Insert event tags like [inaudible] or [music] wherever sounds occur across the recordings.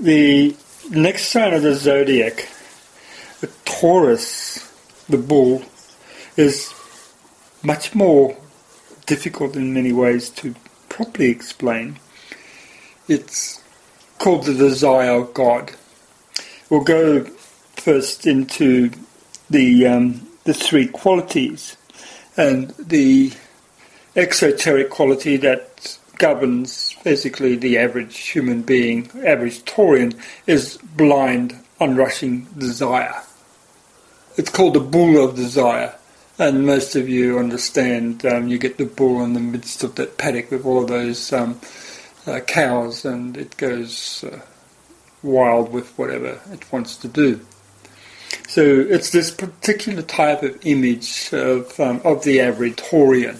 the next sign of the zodiac, the Taurus, the bull, is much more difficult in many ways to properly explain. It's called the desire of God. We'll go first into the um, the three qualities and the exoteric quality that governs basically the average human being, average Taurian, is blind, unrushing desire. It's called the bull of desire. And most of you understand um, you get the bull in the midst of that paddock with all of those um, uh, cows, and it goes uh, wild with whatever it wants to do. So it's this particular type of image of um, of the average Taurian.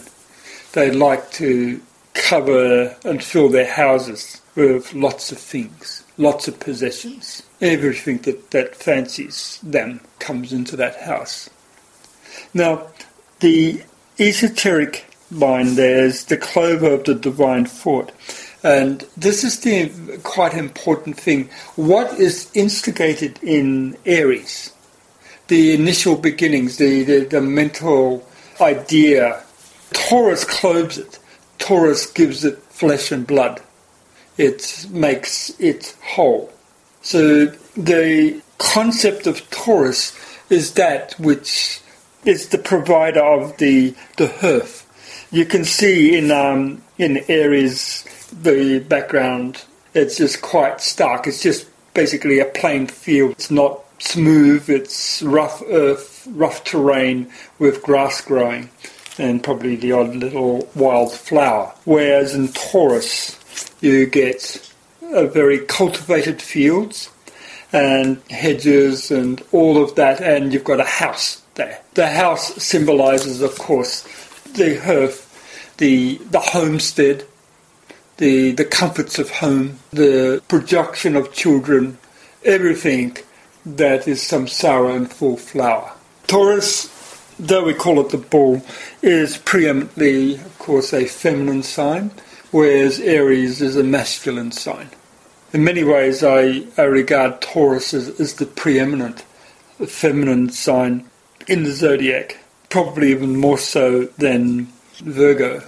They like to cover and fill their houses with lots of things, lots of possessions. Everything that, that fancies them comes into that house. Now, the esoteric line there is the clover of the divine foot. And this is the quite important thing. What is instigated in Aries? The initial beginnings, the, the, the mental idea. Taurus clothes it. Taurus gives it flesh and blood. It makes it whole. So the concept of Taurus is that which is the provider of the the hearth. You can see in um, in Aries the background. It's just quite stark. It's just basically a plain field. It's not smooth. It's rough earth, rough terrain with grass growing, and probably the odd little wild flower. Whereas in Taurus, you get a very cultivated fields and hedges and all of that, and you've got a house there. The house symbolises, of course, the hearth, the the homestead, the the comforts of home, the production of children, everything that is samsara in full flower. Taurus, though we call it the bull, is preeminently, of course, a feminine sign, whereas Aries is a masculine sign. In many ways, I, I regard Taurus as, as the preeminent feminine sign in the zodiac, probably even more so than Virgo,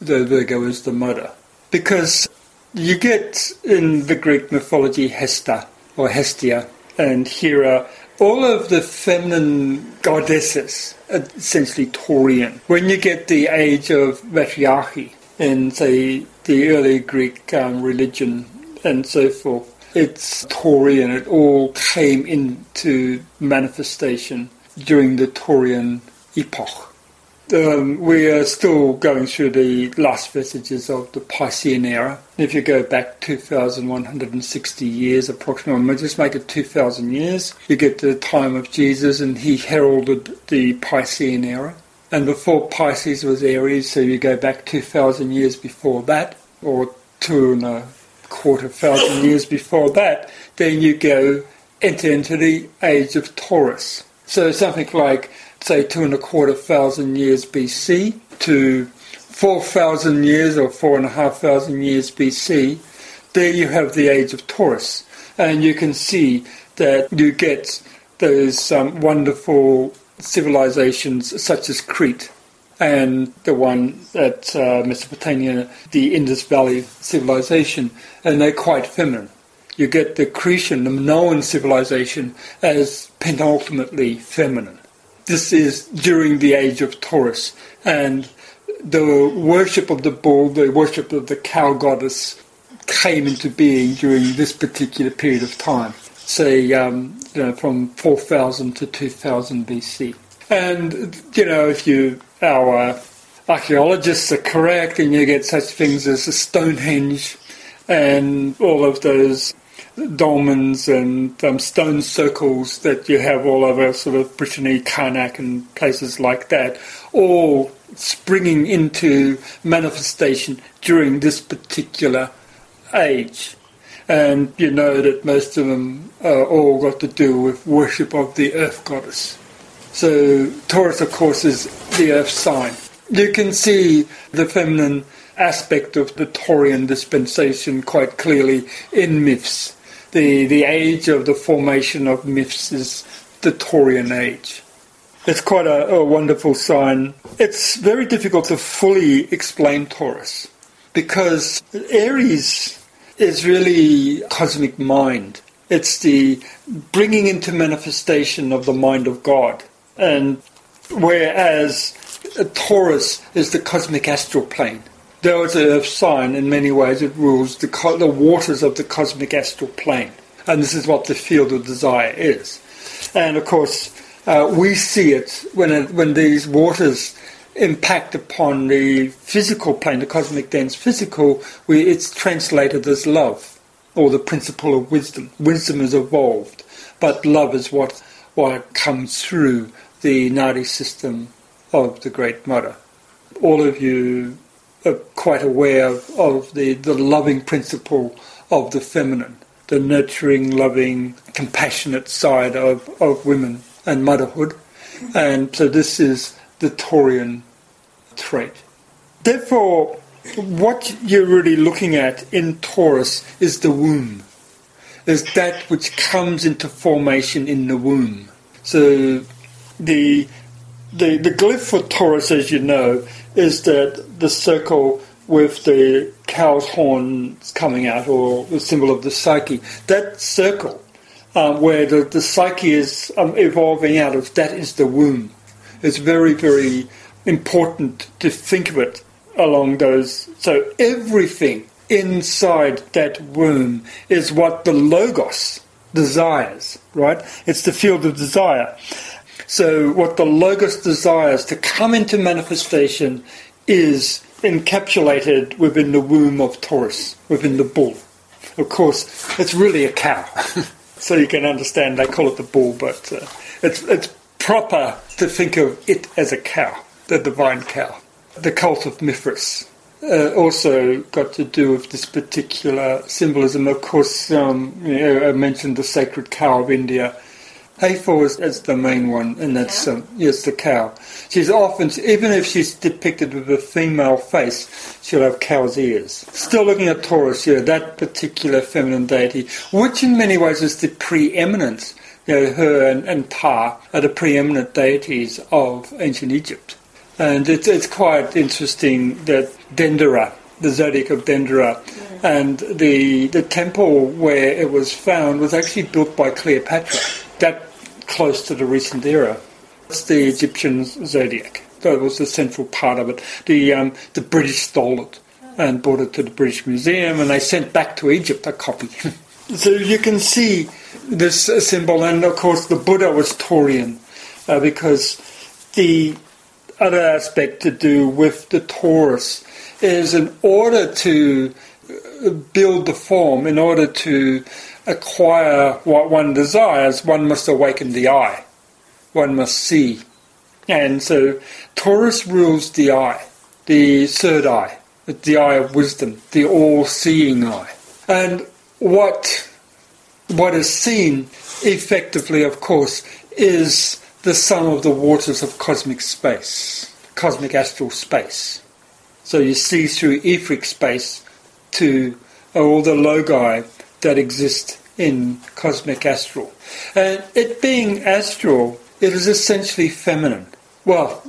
though Virgo is the mother. Because you get in the Greek mythology Hesta or Hestia and Hera, all of the feminine goddesses, are essentially Taurian. When you get the age of matriarchy in, say, the early Greek um, religion and so forth, it's Taurian. It all came into manifestation during the Taurian epoch. Um, we are still going through the last vestiges of the Piscean era. If you go back 2,160 years approximately, just make it 2,000 years, you get to the time of Jesus and he heralded the Piscean era. And before Pisces was Aries, so you go back 2,000 years before that, or two and a quarter thousand [coughs] years before that, then you go enter into the age of Taurus. So something like, say, two and a quarter thousand years BC to 4,000 years or four and a half thousand years BC, there you have the age of Taurus. And you can see that you get those um, wonderful civilizations such as Crete and the one at uh, Mesopotamia, the Indus Valley civilization, and they're quite feminine you get the Cretan, the Minoan civilization as penultimately feminine. This is during the age of Taurus, and the worship of the bull, the worship of the cow goddess, came into being during this particular period of time, say um, you know, from 4000 to 2000 BC. And you know, if you our archaeologists are correct, and you get such things as Stonehenge and all of those dolmens and um, stone circles that you have all over sort of Brittany, Carnac, and places like that, all springing into manifestation during this particular age. And you know that most of them are all got to do with worship of the earth goddess. So Taurus, of course, is the earth sign. You can see the feminine aspect of the Taurian dispensation quite clearly in myths the, the age of the formation of myths is the Taurian age. It's quite a, a wonderful sign. It's very difficult to fully explain Taurus because Aries is really cosmic mind. It's the bringing into manifestation of the mind of God. And whereas Taurus is the cosmic astral plane. It's an earth sign, in many ways it rules the, co- the waters of the cosmic astral plane. And this is what the field of desire is. And of course, uh, we see it when, it, when these waters impact upon the physical plane, the cosmic dense physical, we, it's translated as love, or the principle of wisdom. Wisdom is evolved, but love is what, what comes through the Nadi system of the Great Mother. All of you are quite aware of, of the, the loving principle of the feminine, the nurturing, loving, compassionate side of, of women and motherhood. And so this is the Taurian trait. Therefore, what you're really looking at in Taurus is the womb, is that which comes into formation in the womb. So the the, the glyph for Taurus, as you know, is that the circle with the cow's horns coming out, or the symbol of the psyche. That circle, um, where the, the psyche is um, evolving out of, that is the womb. It's very, very important to think of it along those. So everything inside that womb is what the Logos desires, right? It's the field of desire. So what the Logos desires to come into manifestation is encapsulated within the womb of Taurus, within the bull. Of course, it's really a cow. [laughs] so you can understand they call it the bull, but uh, it's, it's proper to think of it as a cow, the divine cow. The cult of Mithras uh, also got to do with this particular symbolism. Of course, um, you know, I mentioned the sacred cow of India Hathor is, is the main one, and that's um, yes, the cow. She's often, even if she's depicted with a female face, she'll have cow's ears. Still looking at Taurus, yeah, that particular feminine deity, which in many ways is the preeminence. You know, her and, and are the preeminent deities of ancient Egypt. And it's, it's quite interesting that Dendera, the zodiac of Dendera, and the, the temple where it was found was actually built by Cleopatra that close to the recent era. It's the Egyptian zodiac. That was the central part of it. The um, the British stole it and brought it to the British Museum, and they sent back to Egypt a copy. [laughs] so you can see this symbol, and of course the Buddha was Taurian, uh, because the other aspect to do with the Taurus is in order to uh, build the form, in order to acquire what one desires, one must awaken the eye. One must see. And so Taurus rules the eye, the third eye, the eye of wisdom, the all-seeing eye. And what what is seen effectively, of course, is the sum of the waters of cosmic space, cosmic astral space. So you see through etheric space to all the logi that exist in cosmic astral. And it being astral, it is essentially feminine. Well,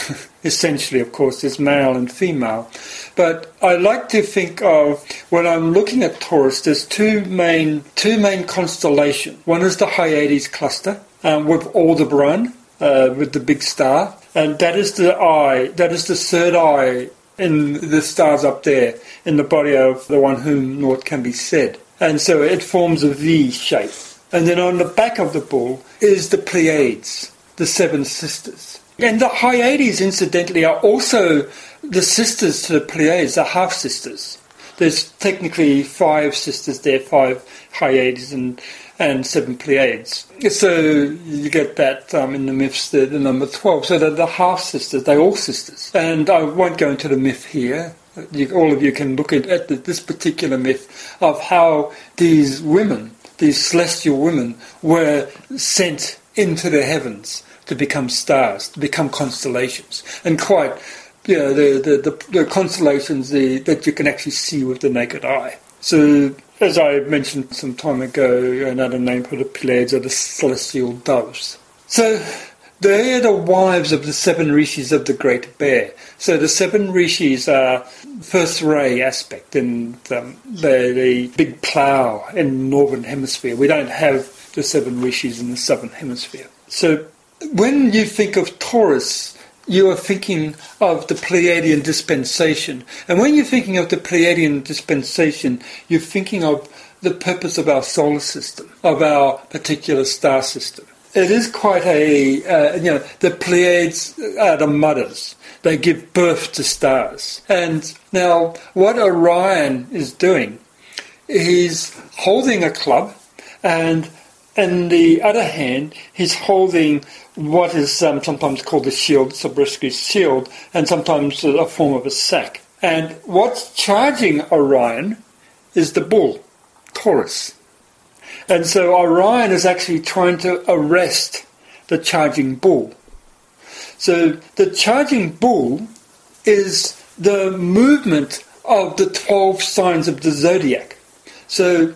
[laughs] essentially, of course, there's male and female. But I like to think of when I'm looking at Taurus, there's two main two main constellations. One is the Hyades cluster um, with Aldebaran, uh, with the big star, and that is the eye. That is the third eye in the stars up there in the body of the one whom naught can be said. And so it forms a V shape. And then on the back of the bull is the Pleiades, the seven sisters. And the Hyades, incidentally, are also the sisters to the Pleiades, the half sisters. There's technically five sisters there, five Hyades and, and seven Pleiades. So you get that um, in the myths, the, the number 12. So they're the half sisters, they're all sisters. And I won't go into the myth here you, all of you can look at, at the, this particular myth of how these women, these celestial women, were sent into the heavens to become stars, to become constellations, and quite, you know, the the, the, the constellations the, that you can actually see with the naked eye. So as I mentioned some time ago, another name for the Pleiades are the celestial doves. So they are the wives of the seven rishis of the Great Bear. So the seven rishis are first ray aspect in the, um, the, the big plough in the northern hemisphere. We don't have the seven rishis in the southern hemisphere. So when you think of Taurus, you are thinking of the Pleiadian dispensation. And when you're thinking of the Pleiadian dispensation, you're thinking of the purpose of our solar system, of our particular star system. It is quite a, uh, you know, the Pleiades are the mothers. They give birth to stars. And now, what Orion is doing, he's holding a club, and in the other hand, he's holding what is um, sometimes called the shield, Zabrisky's shield, and sometimes a form of a sack. And what's charging Orion is the bull, Taurus. And so Orion is actually trying to arrest the charging bull. So the charging bull is the movement of the 12 signs of the zodiac. So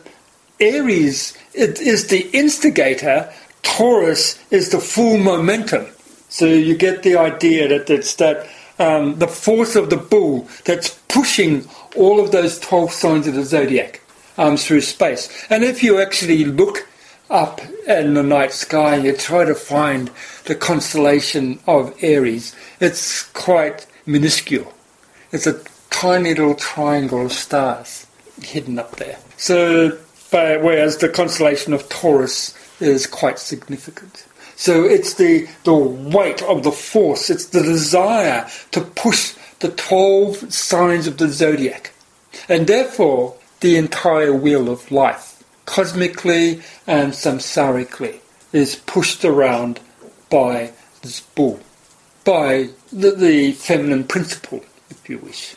Aries is the instigator Taurus is the full momentum. So you get the idea that it's that um, the force of the bull that's pushing all of those 12 signs of the zodiac um, through space. And if you actually look up in the night sky and you try to find the constellation of Aries, it's quite minuscule. It's a tiny little triangle of stars hidden up there. So, whereas the constellation of Taurus is quite significant. So it's the, the weight of the force, it's the desire to push the 12 signs of the zodiac. And therefore, the entire wheel of life, cosmically and samsarically, is pushed around by this bull, by the, the feminine principle, if you wish.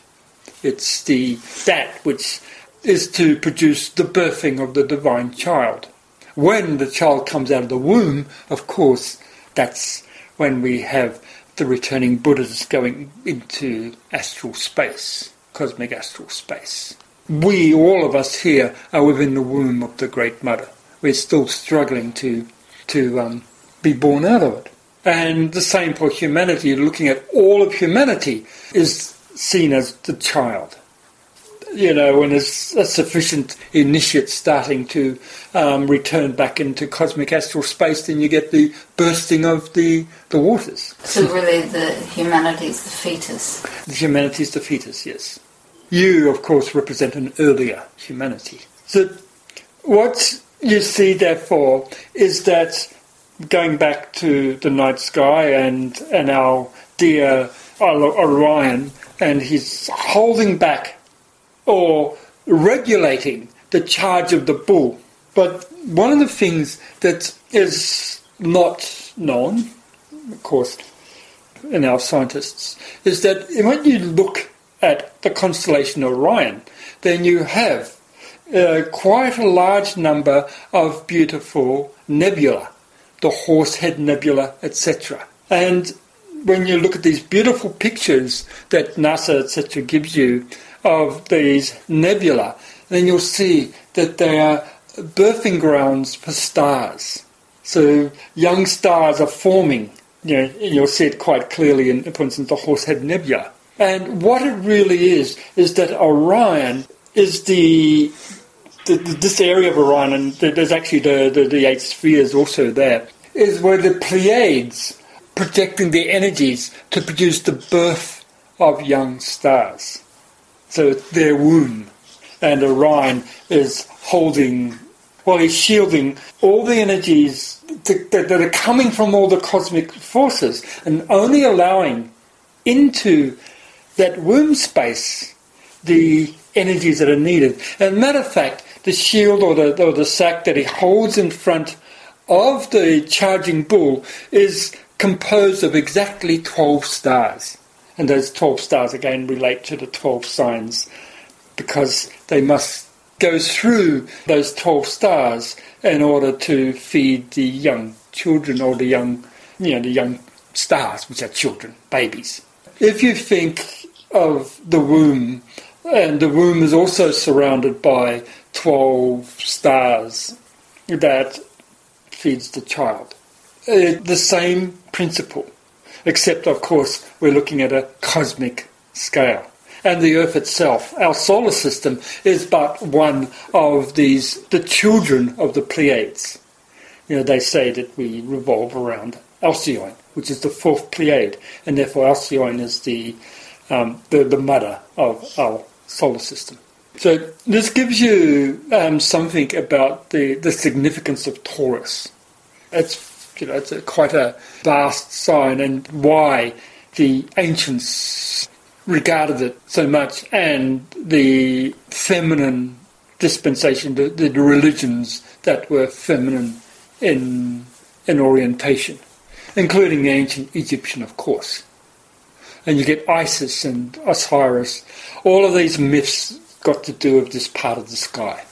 It's the that which is to produce the birthing of the divine child when the child comes out of the womb, of course, that's when we have the returning Buddhas going into astral space, cosmic astral space. We, all of us here, are within the womb of the Great Mother. We're still struggling to, to um, be born out of it. And the same for humanity, looking at all of humanity, is seen as the child you know, when there's a sufficient initiate starting to um, return back into cosmic astral space, then you get the bursting of the, the waters. So really the humanity is the fetus. The humanity is the fetus, yes. You, of course, represent an earlier humanity. So what you see, therefore, is that going back to the night sky and, and our dear Orion, and he's holding back or regulating the charge of the bull. But one of the things that is not known, of course, in our scientists, is that when you look at the constellation Orion, then you have uh, quite a large number of beautiful nebula, the Horsehead Nebula, etc. And when you look at these beautiful pictures that NASA, etc., gives you of these nebula, then you'll see that they are birthing grounds for stars. So young stars are forming. You know, you'll see it quite clearly in, for instance, the Horsehead Nebula. And what it really is is that Orion is the, the, this area of Orion, and there's actually the, the, the eight spheres also there, is where the Pleiades projecting their energies to produce the birth of young stars. So their womb. And Orion is holding, well, he's shielding all the energies that are coming from all the cosmic forces and only allowing into that womb space the energies that are needed. And matter of fact, the shield or the, or the sack that he holds in front of the charging bull is composed of exactly 12 stars. And those 12 stars again relate to the 12 signs because they must go through those 12 stars in order to feed the young children or the young, you know, the young stars, which are children, babies. If you think of the womb, and the womb is also surrounded by 12 stars that feeds the child. Uh, the same principle, except, of course, we're looking at a cosmic scale. And the Earth itself, our solar system, is but one of these, the children of the Pleiades. You know, they say that we revolve around Alcyone, which is the fourth Pleiade, and therefore Alcyone is the, um, the, the mother of our solar system. So this gives you um, something about the, the significance of Taurus. It's you know it's a, quite a vast sign, and why the ancients regarded it so much, and the feminine dispensation, the, the religions that were feminine in in orientation, including the ancient Egyptian, of course. And you get Isis and Osiris. All of these myths got to do with this part of the sky.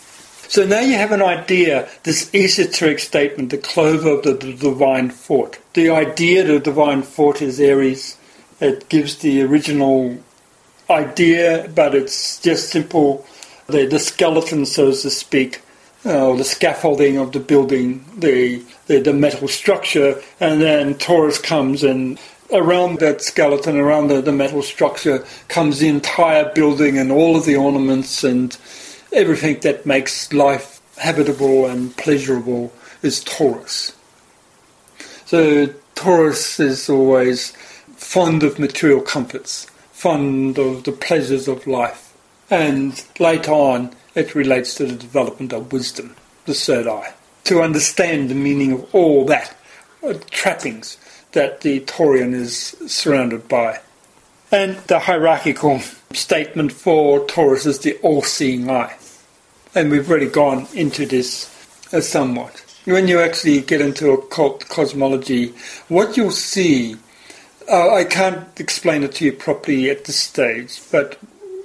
So now you have an idea, this esoteric statement, the clover of the, the divine fort. The idea of the divine fort is Aries. It gives the original idea, but it's just simple, the, the skeleton, so to speak, uh, the scaffolding of the building, the, the, the metal structure, and then Taurus comes and around that skeleton, around the, the metal structure, comes the entire building and all of the ornaments and everything that makes life habitable and pleasurable is Taurus. So Taurus is always fond of material comforts, fond of the pleasures of life. And later on, it relates to the development of wisdom, the third eye, to understand the meaning of all that, uh, trappings that the Taurian is surrounded by. And the hierarchical statement for Taurus is the all seeing eye. And we've already gone into this uh, somewhat. When you actually get into occult cosmology, what you'll see, uh, I can't explain it to you properly at this stage, but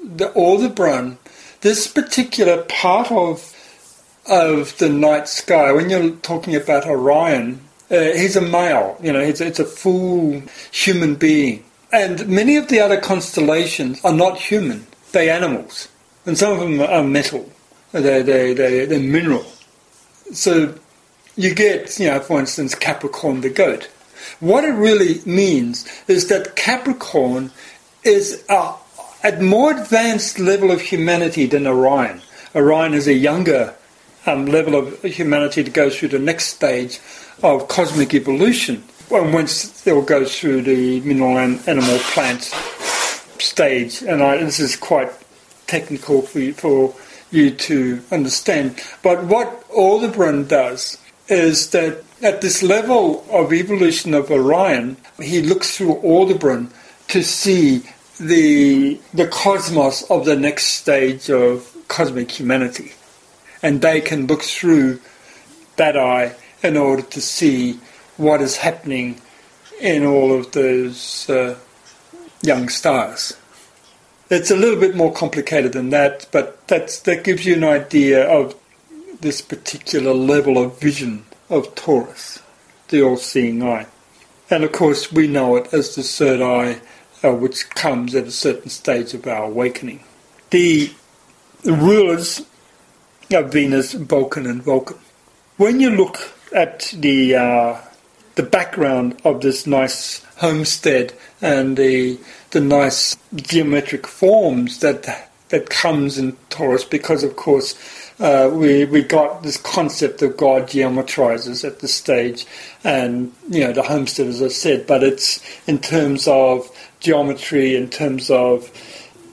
the Aldebaran, this particular part of of the night sky, when you're talking about Orion, uh, he's a male, you know, it's, it's a full human being. And many of the other constellations are not human, they're animals. And some of them are metal, they're, they're, they're, they're mineral. So you get, you know, for instance, Capricorn the goat. What it really means is that Capricorn is a, at more advanced level of humanity than Orion. Orion is a younger um, level of humanity that goes through the next stage of cosmic evolution. And once they'll go through the mineral and animal plant stage, and I, this is quite technical for you, for you to understand. But what Aldebaran does is that at this level of evolution of Orion, he looks through Aldebaran to see the the cosmos of the next stage of cosmic humanity, and they can look through that eye in order to see what is happening in all of those uh, young stars. It's a little bit more complicated than that, but that's, that gives you an idea of this particular level of vision of Taurus, the all seeing eye. And of course, we know it as the third eye, uh, which comes at a certain stage of our awakening. The rulers are Venus, Vulcan, and Vulcan. When you look at the uh, the background of this nice homestead and the the nice geometric forms that that comes in Taurus, because of course uh, we we got this concept of God geometrizes at this stage, and you know the homestead, as I said, but it's in terms of geometry, in terms of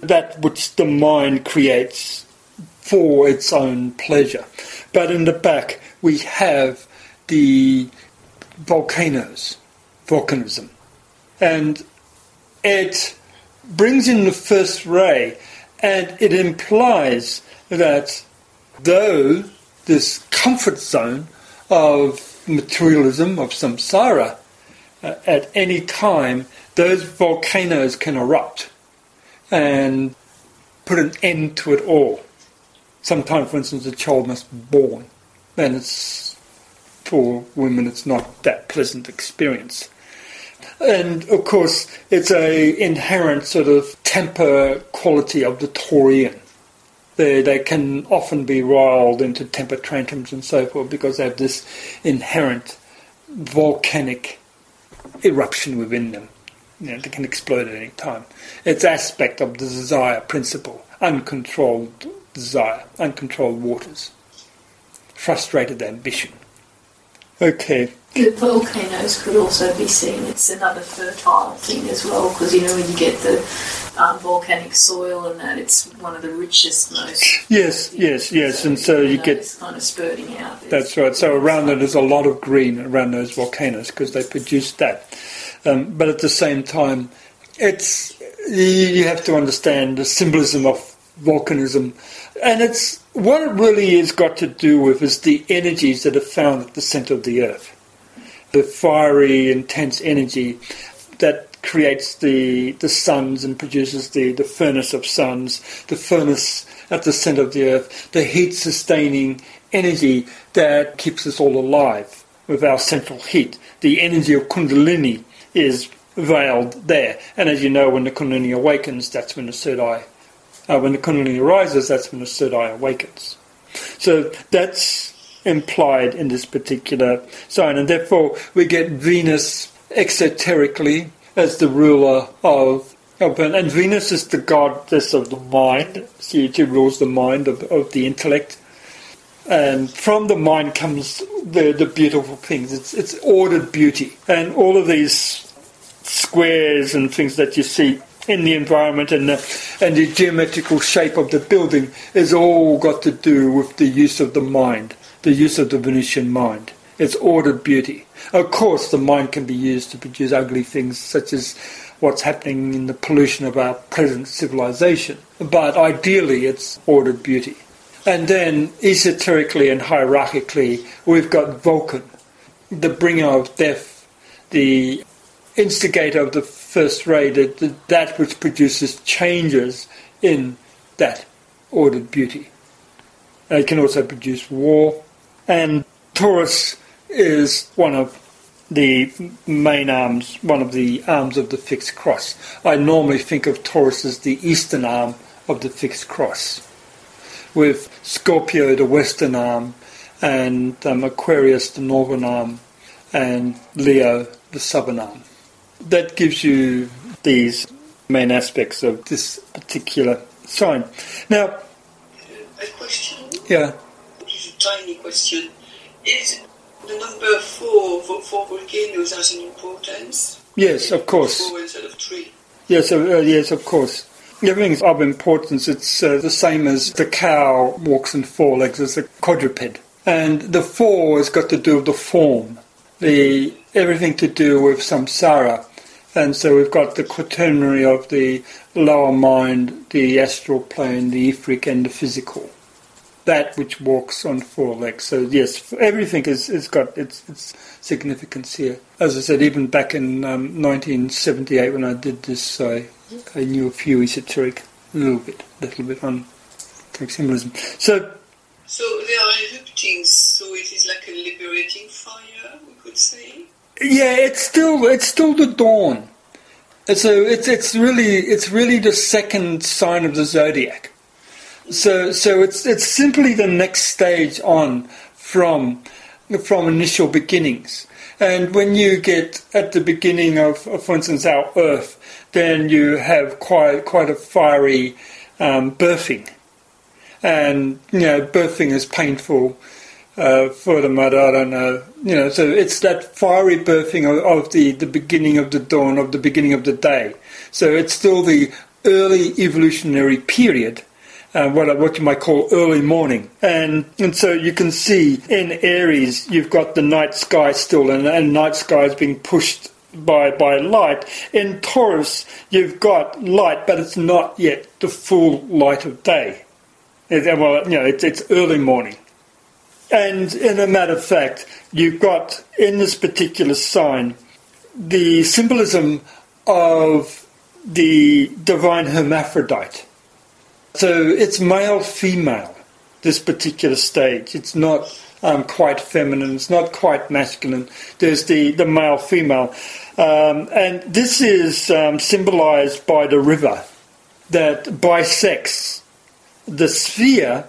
that which the mind creates for its own pleasure. But in the back, we have the volcanoes, volcanism. And it brings in the first ray and it implies that though this comfort zone of materialism, of samsara, uh, at any time, those volcanoes can erupt and put an end to it all. Sometime, for instance, a child must be born, and it's for women, it's not that pleasant experience. And of course, it's a inherent sort of temper quality of the Taurian. They, they can often be riled into temper tantrums and so forth because they have this inherent volcanic eruption within them. You know, they can explode at any time. It's aspect of the desire principle, uncontrolled desire, uncontrolled waters, frustrated ambition. Okay. The volcanoes could also be seen. It's another fertile thing as well because you know when you get the um, volcanic soil and that, it's one of the richest, most. Yes, yes, yes, and so you get it's kind of spurting out. There's- That's right. So around there, there's a lot of green around those volcanoes because they produce that. Um, but at the same time, it's you have to understand the symbolism of volcanism, and it's what it really has got to do with is the energies that are found at the center of the earth, the fiery, intense energy that creates the the suns and produces the the furnace of suns, the furnace at the center of the earth, the heat sustaining energy that keeps us all alive with our central heat. The energy of Kundalini is veiled there. And as you know, when the Kundalini awakens, that's when the third eye, uh, when the Kundalini arises, that's when the third eye awakens. So that's implied in this particular sign. And therefore, we get Venus exoterically as the ruler of of- and Venus is the goddess of the mind. She, she rules the mind of, of the intellect. And from the mind comes the, the beautiful things. It's, it's ordered beauty. And all of these squares and things that you see in the environment and the, and the geometrical shape of the building is all got to do with the use of the mind, the use of the Venusian mind. It's ordered beauty. Of course, the mind can be used to produce ugly things such as what's happening in the pollution of our present civilization. But ideally, it's ordered beauty. And then, esoterically and hierarchically, we've got Vulcan, the bringer of death, the instigator of the first ray, the, that which produces changes in that ordered beauty. It can also produce war. And Taurus is one of the main arms, one of the arms of the fixed cross. I normally think of Taurus as the eastern arm of the fixed cross, with Scorpio the western arm, and um, Aquarius the northern arm, and Leo the southern arm. That gives you these main aspects of this particular sign. Now, A question, yeah, it's a tiny question. Is the number four for, for volcanoes has an importance? yes, of course. Four instead of three. Yes, uh, yes, of course. Everything's of importance. It's uh, the same as the cow walks in four legs as a quadruped, and the four has got to do with the form, the everything to do with samsara, and so we've got the quaternary of the lower mind, the astral plane, the etheric, and the physical. That which walks on four legs. So yes, everything is has got its, its significance here. As I said, even back in um, 1978 when I did this, I, I knew a few esoteric, a little bit, a little bit on symbolism. So So they are erupting, so it is like a liberating fire, we could say. Yeah, it's still it's still the dawn. So it's it's really it's really the second sign of the zodiac. So so it's it's simply the next stage on from from initial beginnings. And when you get at the beginning of, for instance, our Earth, then you have quite quite a fiery um, birthing, and you know birthing is painful for the mother. I don't know, you know. So it's that fiery birthing of, of the the beginning of the dawn, of the beginning of the day. So it's still the early evolutionary period uh, what, what you might call early morning. And, and so you can see in Aries, you've got the night sky still, and, and night sky is being pushed by, by light. In Taurus, you've got light, but it's not yet the full light of day. It- well, you know, it's, it's early morning. And in a matter of fact, you've got in this particular sign the symbolism of the divine hermaphrodite. So it's male female, this particular stage. It's not um, quite feminine, it's not quite masculine. There's the, the male female. Um, and this is um, symbolized by the river that bisects the sphere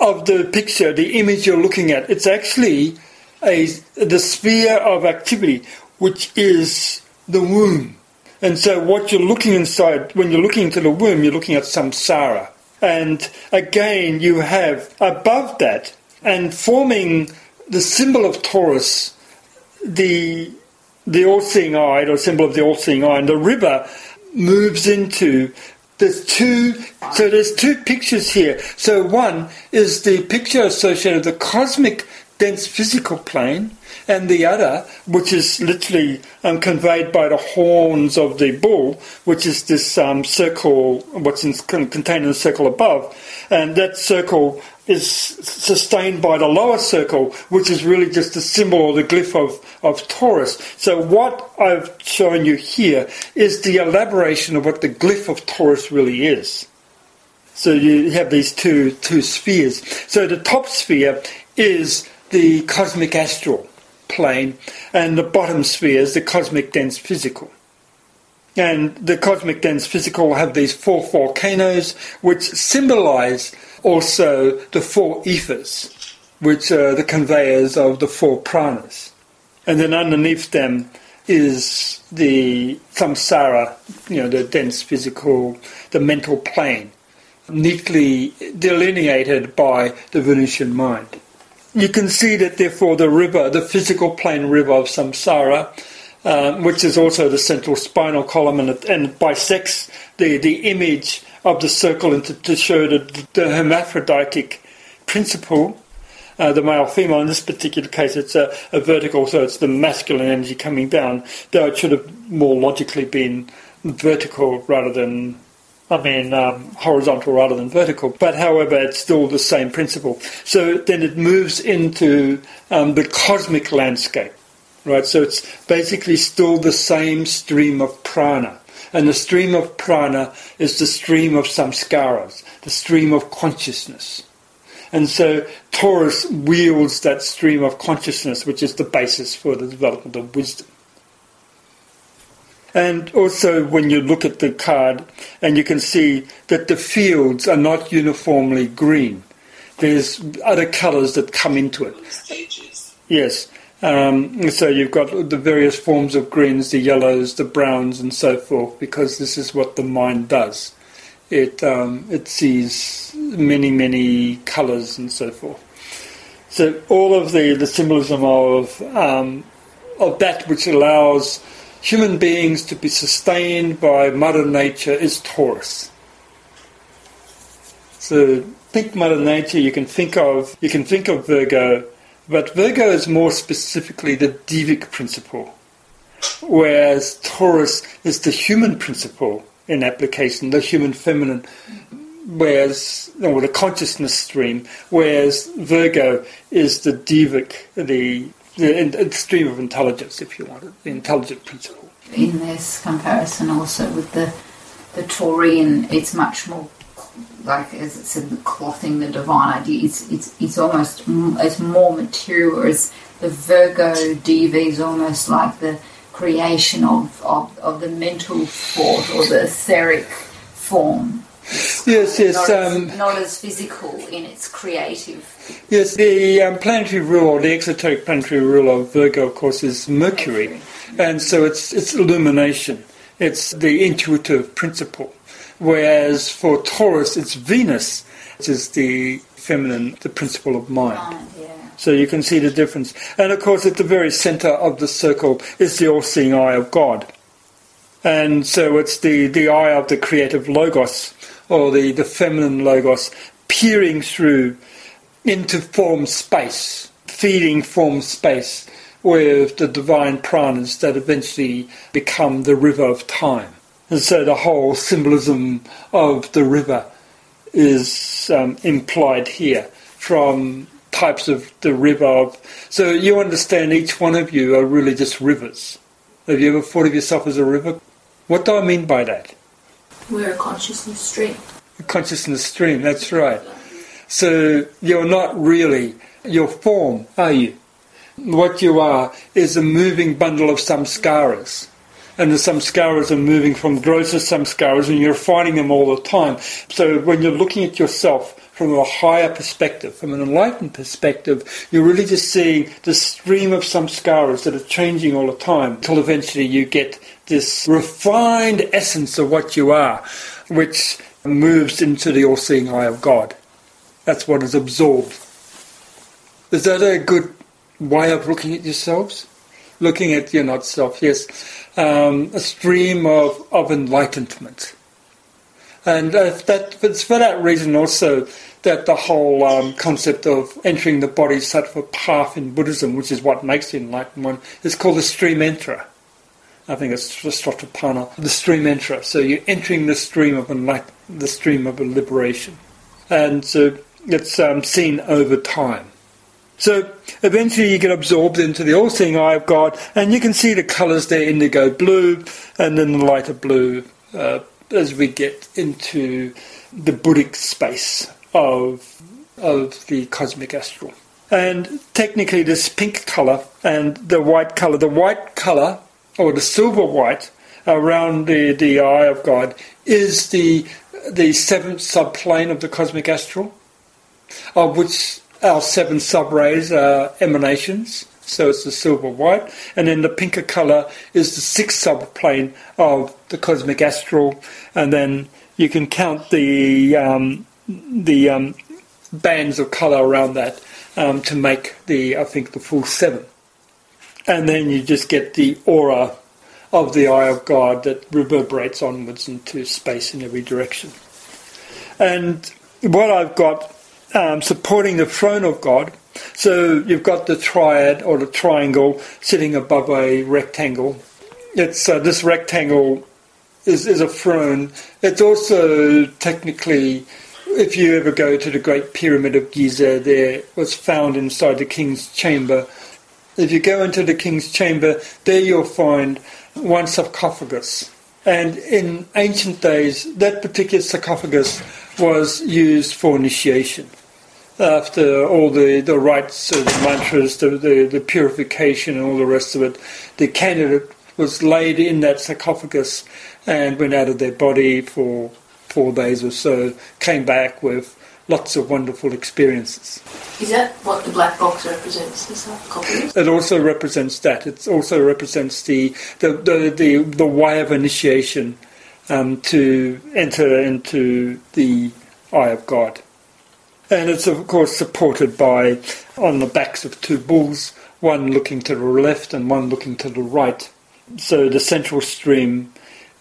of the picture, the image you're looking at. It's actually a, the sphere of activity, which is the womb. And so what you're looking inside, when you're looking into the womb, you're looking at samsara. And again, you have above that, and forming the symbol of Taurus, the the all-seeing eye, or symbol of the all-seeing eye, and the river moves into there's two so there's two pictures here. So one is the picture associated with the cosmic dense physical plane and the other which is literally um, conveyed by the horns of the bull which is this um, circle what's in, contained in the circle above and that circle is sustained by the lower circle, which is really just a symbol or the glyph of, of Taurus. So what I've shown you here is the elaboration of what the glyph of Taurus really is. So you have these two, two spheres. So the top sphere is the cosmic astral plane, and the bottom sphere is the cosmic dense physical. And the cosmic dense physical have these four volcanoes, which symbolize also the four ethers, which are the conveyors of the four pranas. And then underneath them is the samsara, you know, the dense physical, the mental plane, neatly delineated by the Venusian mind. You can see that, therefore, the river, the physical plane river of samsara, um, which is also the central spinal column and, and bisects the, the image of the circle and to, to show the, the hermaphroditic principle, uh, the male female. In this particular case, it's a, a, vertical, so it's the masculine energy coming down, though it should have more logically been vertical rather than. I mean, um, horizontal rather than vertical, but however, it's still the same principle. So then it moves into um, the cosmic landscape, right? So it's basically still the same stream of prana. And the stream of prana is the stream of samskaras, the stream of consciousness. And so Taurus wields that stream of consciousness, which is the basis for the development of wisdom. And also, when you look at the card, and you can see that the fields are not uniformly green, there's other colours that come into it. Yes, um, so you've got the various forms of greens, the yellows, the browns, and so forth, because this is what the mind does. It um, it sees many many colours and so forth. So all of the, the symbolism of um, of that which allows human beings to be sustained by Mother Nature is Taurus. So think Mother Nature. You can think of you can think of Virgo but Virgo is more specifically the devic principle, whereas Taurus is the human principle in application, the human feminine, whereas, or the consciousness stream, whereas Virgo is the devic, the, the, stream of intelligence, if you want it, the intelligent principle. In this comparison also with the, the Taurian, it's much more like as it said, the clothing, the divine idea. It's it's it's almost it's more material. Whereas the Virgo DV is almost like the creation of, of, of the mental thought or the etheric form. Yes, yes. Not, um, as, not as physical in its creative. Yes, the um, planetary rule the exoteric planetary rule of Virgo, of course, is Mercury, and so it's it's illumination. It's the intuitive principle. Whereas for Taurus, it's Venus, which is the feminine, the principle of mind. yeah. So you can see the difference. And of course, at the very center of the circle is the all seeing eye of God. And so it's the, the eye of the creative logos, or the, the feminine logos, peering through into form space, feeding form space with the divine pranas that eventually become the river of time. And so the whole symbolism of the river is um, implied here from types of the river. Of, so you understand each one of you are really just rivers. Have you ever thought of yourself as a river? What do I mean by that? We're a consciousness stream. A consciousness stream, that's right. So you're not really your form, are you? What you are is a moving bundle of samskaras and the samskaras are moving from grosser samskaras, and you're finding them all the time. So when you're looking at yourself from a higher perspective, from an enlightened perspective, you're really just seeing the stream of samskaras that are changing all the time until eventually you get this refined essence of what you are, which moves into the all seeing eye of God. That's what is absorbed. Is that a good way of looking at yourselves? Looking at your not self, yes. Um, a stream of, of enlightenment. And that, it's for that reason also that the whole um, concept of entering the body bodhisattva path in Buddhism, which is what makes the enlightened one, is called the stream enterer. I think it's Sotapanna, the stream enterer. So you're entering the stream of enlightenment, the stream of liberation. And so it's um, seen over time. So eventually you get absorbed into the all-seeing eye of God, and you can see the colours there, indigo blue, and then the lighter blue, uh, as we get into the Buddhic space of, of the cosmic astral. And technically this pink colour and the white colour, the white colour, or the silver white, around the, the eye of God, is the, the seventh subplane of the cosmic astral, of which our seven subrays are emanations, so it's the silver white, and then the pinker colour is the sixth subplane of the cosmic astral, and then you can count the um, the um, bands of colour around that um, to make the I think the full seven, and then you just get the aura of the eye of God that reverberates onwards into space in every direction. And what I've got um, supporting the throne of God. So you've got the triad or the triangle sitting above a rectangle. It's uh, this rectangle is, is a throne. It's also technically, if you ever go to the Great Pyramid of Giza, there was found inside the king's chamber. If you go into the king's chamber, there you'll find one sarcophagus. And in ancient days, that particular sarcophagus was used for initiation after all the, the rites, uh, the mantras, the, the, the, purification, and all the rest of it, the candidate was laid in that sarcophagus and went out of their body for four days or so, came back with lots of wonderful experiences. Is that what the black box represents, the sarcophagus? It also represents that. It also represents the, the, the, the, the way of initiation um, to enter into the eye of God. And it's of course supported by, on the backs of two bulls, one looking to the left and one looking to the right. So the central stream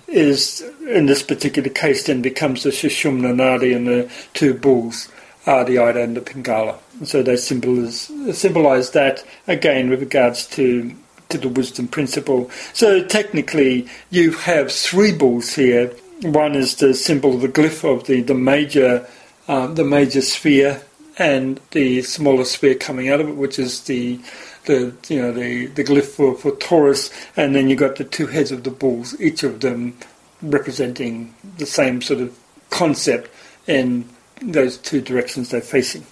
is, in this particular case, then becomes the Sushumna Nadi and the two bulls, Adi, Ida and the Pingala. So they symbolize, symbolize that, again, with regards to the wisdom principle. So technically, you have three balls here. One is the symbol the glyph of the, the major um, the major sphere and the smaller sphere coming out of it, which is the the you know the, the glyph for, for Taurus, and then you've got the two heads of the bulls, each of them representing the same sort of concept in those two directions they're facing.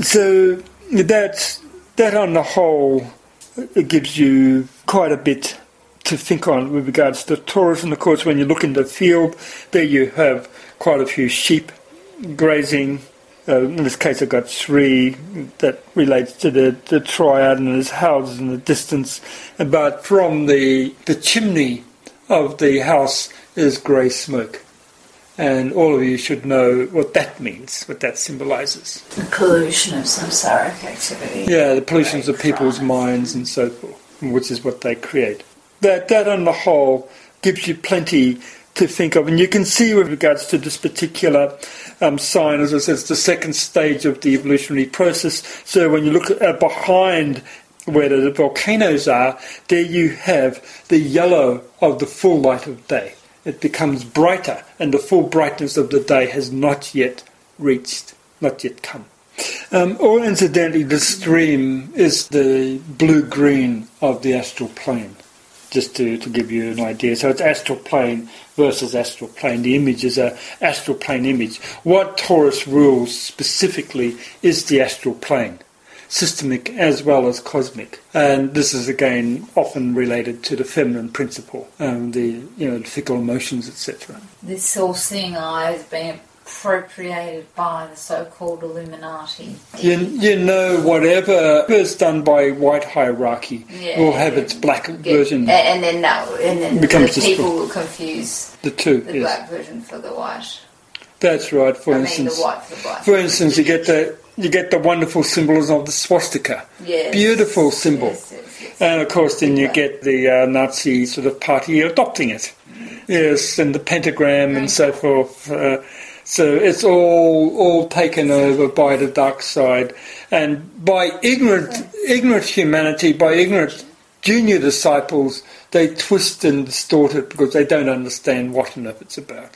So that's that on the whole it gives you quite a bit to think on with regards to tourism. of course when you look in the field, there you have quite a few sheep grazing. Uh, in this case, I've got three that relates to the, the triad, and there's houses in the distance. But from the the chimney of the house is grey smoke, and all of you should know what that means, what that symbolises. The pollution of samsaric activity. Yeah, the pollutions of people's minds and so forth, which is what they create. That that on the whole gives you plenty to think of. And you can see with regards to this particular um, sign, as I said, it's the second stage of the evolutionary process. So when you look at, uh, behind where the volcanoes are, there you have the yellow of the full light of day. It becomes brighter, and the full brightness of the day has not yet reached, not yet come. Um, or incidentally, the stream is the blue green of the astral plane just to, to give you an idea. So it's astral plane versus astral plane. The image is a astral plane image. What Taurus rules specifically is the astral plane. Systemic as well as cosmic. And this is again often related to the feminine principle, um, the you know the fickle emotions, etc. This all seeing eye has been appropriated by the so-called Illuminati. You, you know whatever is done by white hierarchy Yeah. will have its black version. and then no, and then the people will confuse The two, the yes, black version for the white. That's right. For I mean, instance, white for the black. for instance, you get the you get the wonderful symbols of the swastika, Yes. beautiful symbol. Yes, yes. And of course, then you get the uh, Nazi sort of party adopting it. Yes, and the pentagram and so forth. Uh, so it's all all taken over by the dark side, and by ignorant ignorant humanity, by ignorant junior disciples, they twist and distort it because they don't understand what on earth it's about.